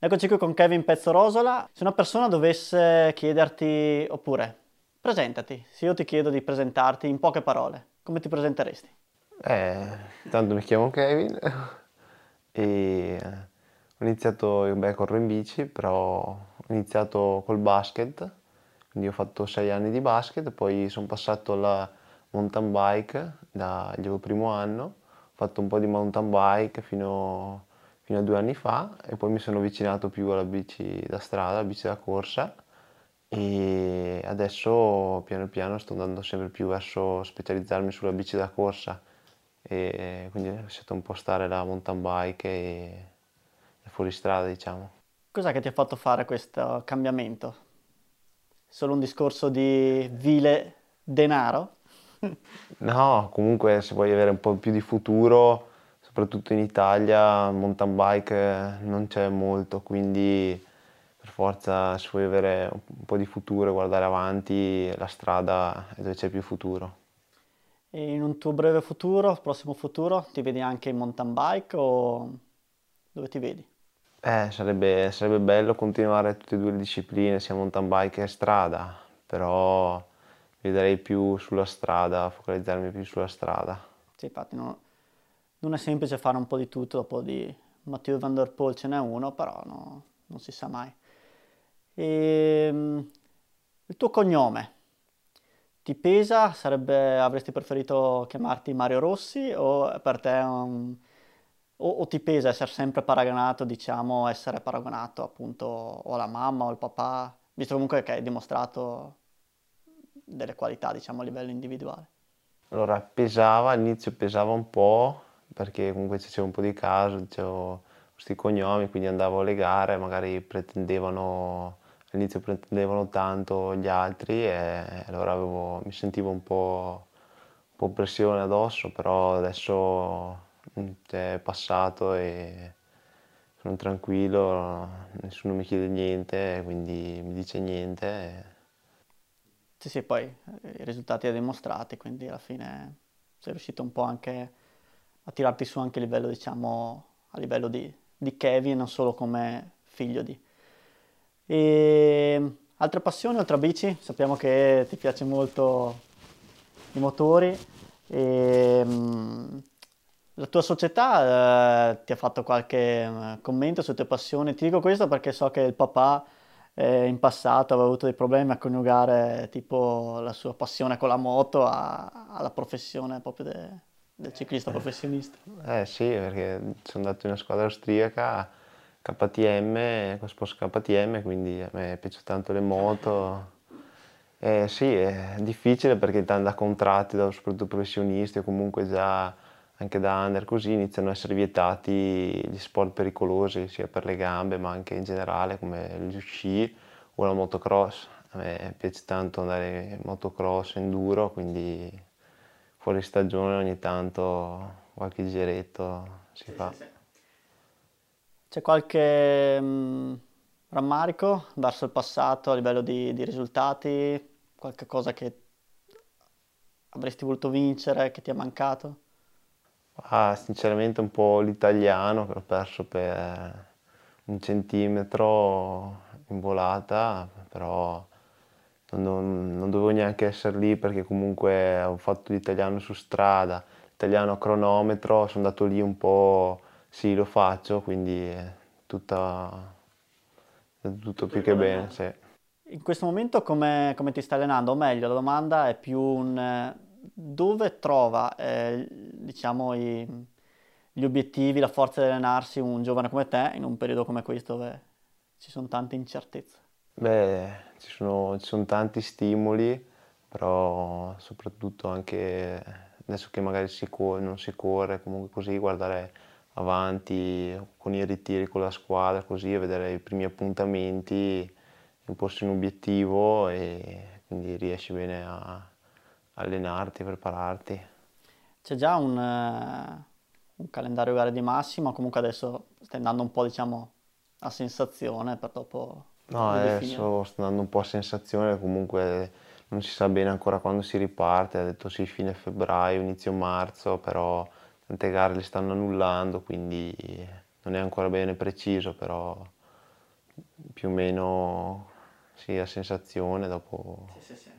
Eccoci qui con Kevin Pezzorosola. Se una persona dovesse chiederti, oppure presentati, se io ti chiedo di presentarti in poche parole, come ti presenteresti? Eh, tanto mi chiamo Kevin e ho iniziato, beh, corro in bici, però ho iniziato col basket, quindi ho fatto sei anni di basket, poi sono passato alla mountain bike dal primo anno, ho fatto un po' di mountain bike fino fino a due anni fa e poi mi sono avvicinato più alla bici da strada, alla bici da corsa e adesso piano piano sto andando sempre più verso specializzarmi sulla bici da corsa e quindi ho lasciato un po' stare la mountain bike e, e fuori strada diciamo. Cos'è che ti ha fatto fare questo cambiamento? Solo un discorso di vile denaro? no, comunque se vuoi avere un po' più di futuro soprattutto in Italia mountain bike non c'è molto, quindi per forza se vuoi avere un po' di futuro e guardare avanti, la strada è dove c'è più futuro. E in un tuo breve futuro, prossimo futuro, ti vedi anche in mountain bike o dove ti vedi? Eh, sarebbe, sarebbe bello continuare tutte e due le discipline, sia mountain bike che strada, però vedrei più sulla strada, focalizzarmi più sulla strada. Sì, infatti non, non è semplice fare un po' di tutto, dopo di Matteo Van Der Poel ce n'è uno, però no, non si sa mai. E, ehm, il tuo cognome ti pesa? Sarebbe, avresti preferito chiamarti Mario Rossi o per te un, o, o, ti pesa essere sempre paragonato, diciamo, essere paragonato appunto o alla mamma o al papà, visto comunque che hai dimostrato delle qualità, diciamo, a livello individuale? Allora, pesava, all'inizio pesava un po', perché comunque c'era un po' di caso, dicevo questi cognomi, quindi andavo alle gare, magari pretendevano, all'inizio pretendevano tanto gli altri e allora avevo, mi sentivo un po', un po' pressione addosso, però adesso mm, è passato e sono tranquillo, nessuno mi chiede niente, quindi mi dice niente. Sì, sì, poi i risultati li ha dimostrati, quindi alla fine sei riuscito un po' anche a tirarti su anche a livello, diciamo, a livello di, di Kevin, non solo come figlio di. E altre passioni oltre a bici? Sappiamo che ti piace molto i motori. E, um, la tua società eh, ti ha fatto qualche uh, commento sulle tue passioni? Ti dico questo perché so che il papà eh, in passato aveva avuto dei problemi a coniugare tipo la sua passione con la moto a, alla professione proprio de, del ciclista professionista. Eh sì, perché sono andato in una squadra austriaca, KTM, con sposo KTM, quindi a me piacciono tanto le moto. Eh, sì, è difficile perché da contratti, da soprattutto professionisti o comunque già anche da under così iniziano ad essere vietati gli sport pericolosi sia per le gambe ma anche in generale come gli sci o la motocross. A me piace tanto andare in motocross, enduro, quindi fuori stagione ogni tanto qualche giretto si sì, fa. Sì, sì. C'è qualche mh, mm, rammarico verso il passato a livello di, di risultati? Qualche cosa che avresti voluto vincere, che ti è mancato? Ah, sinceramente un po' l'italiano che ho perso per un centimetro in volata, però non, non, dovevo neanche essere lì perché comunque ho fatto l'italiano su strada, l'italiano a cronometro, sono andato lì un po', sì lo faccio, quindi tutta, tutto più che bene. Sì. In questo momento come, come, ti stai allenando? O meglio, la domanda è più un dove trova eh, diciamo, i, gli obiettivi, la forza di allenarsi un giovane come te in un periodo come questo dove ci sono tante incertezze? Beh, ci sono, ci sono tanti stimoli, però soprattutto anche adesso che magari si corre, non si corre, comunque così guardare avanti con i ritiri con la squadra, così vedere i primi appuntamenti, imporsi un obiettivo e quindi riesci bene a allenarti, prepararti. C'è già un, uh, un calendario gare di massima, comunque adesso stai andando un po' diciamo a sensazione per dopo No, adesso sto andando un po' a sensazione, comunque non si sa bene ancora quando si riparte, ha detto sì fine febbraio, inizio marzo, però tante gare le stanno annullando, quindi non è ancora bene preciso, però più o meno sì, la sensazione dopo... Sì, sì, sì.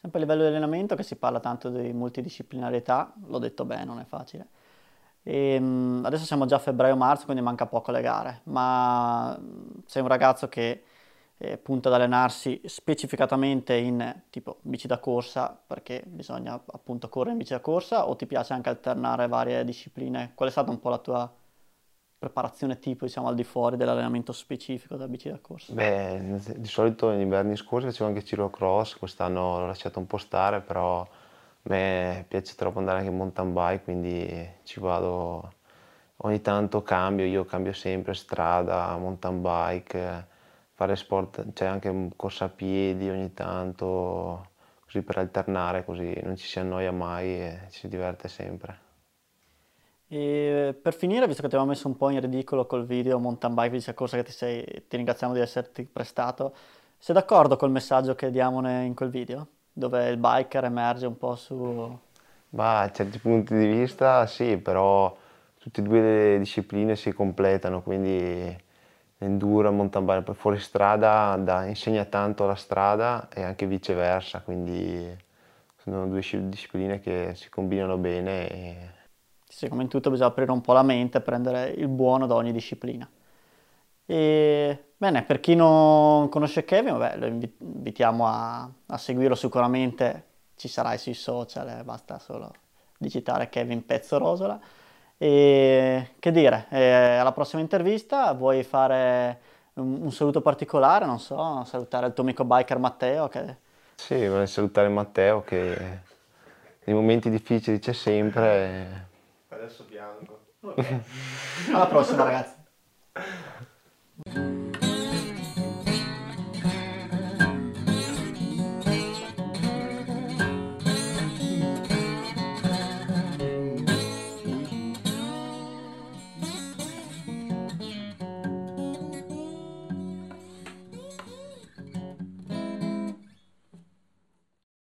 Sempre a livello di allenamento che si parla tanto di multidisciplinarietà, l'ho detto bene, non è facile. E, um, adesso siamo già a febbraio-marzo, quindi manca poco le gare, ma sei un ragazzo che eh, punta ad allenarsi specificatamente in tipo bici da corsa, perché bisogna appunto correre in bici da corsa, o ti piace anche alternare varie discipline? Qual è stata un po' la tua preparazione tipo, diciamo, al di fuori dell'allenamento specifico della bici da corsa? Beh, di solito negli inverni scorsi facevo anche ciclocross, quest'anno l'ho lasciato un po' stare, però a me piace troppo andare anche in mountain bike, quindi ci vado ogni tanto cambio, io cambio sempre strada, mountain bike, fare sport, c'è anche corsa a piedi ogni tanto, così per alternare, così non ci si annoia mai e ci si diverte sempre. E per finire, visto che ti avevo messo un po' in ridicolo col video mountain bike, bici corsa che ti, sei, ti ringraziamo di esserti prestato, sei d'accordo col messaggio che diamo in quel video? Dove il biker emerge un po' su... Bah, a certi punti di vista sì, però tutte e due le discipline si completano, quindi l'enduro e il mountain bike fuori strada da, insegna tanto la strada e anche viceversa, quindi sono due discipline che si combinano bene e sì, come in tutto bisogna aprire un po' la mente e prendere il buono da ogni disciplina. E, bene, per chi non conosce Kevin, vabbè, lo invitiamo a, a seguirlo sicuramente, ci sarai sui social, eh, basta solo digitare Kevin Pezzo Rosola. E che dire, eh, alla prossima intervista vuoi fare un, un, saluto particolare, non so, salutare il tuo amico biker Matteo? Che... Sì, vorrei salutare Matteo che nei momenti difficili c'è sempre adesso bianco. Okay. Alla prossima ragazzi.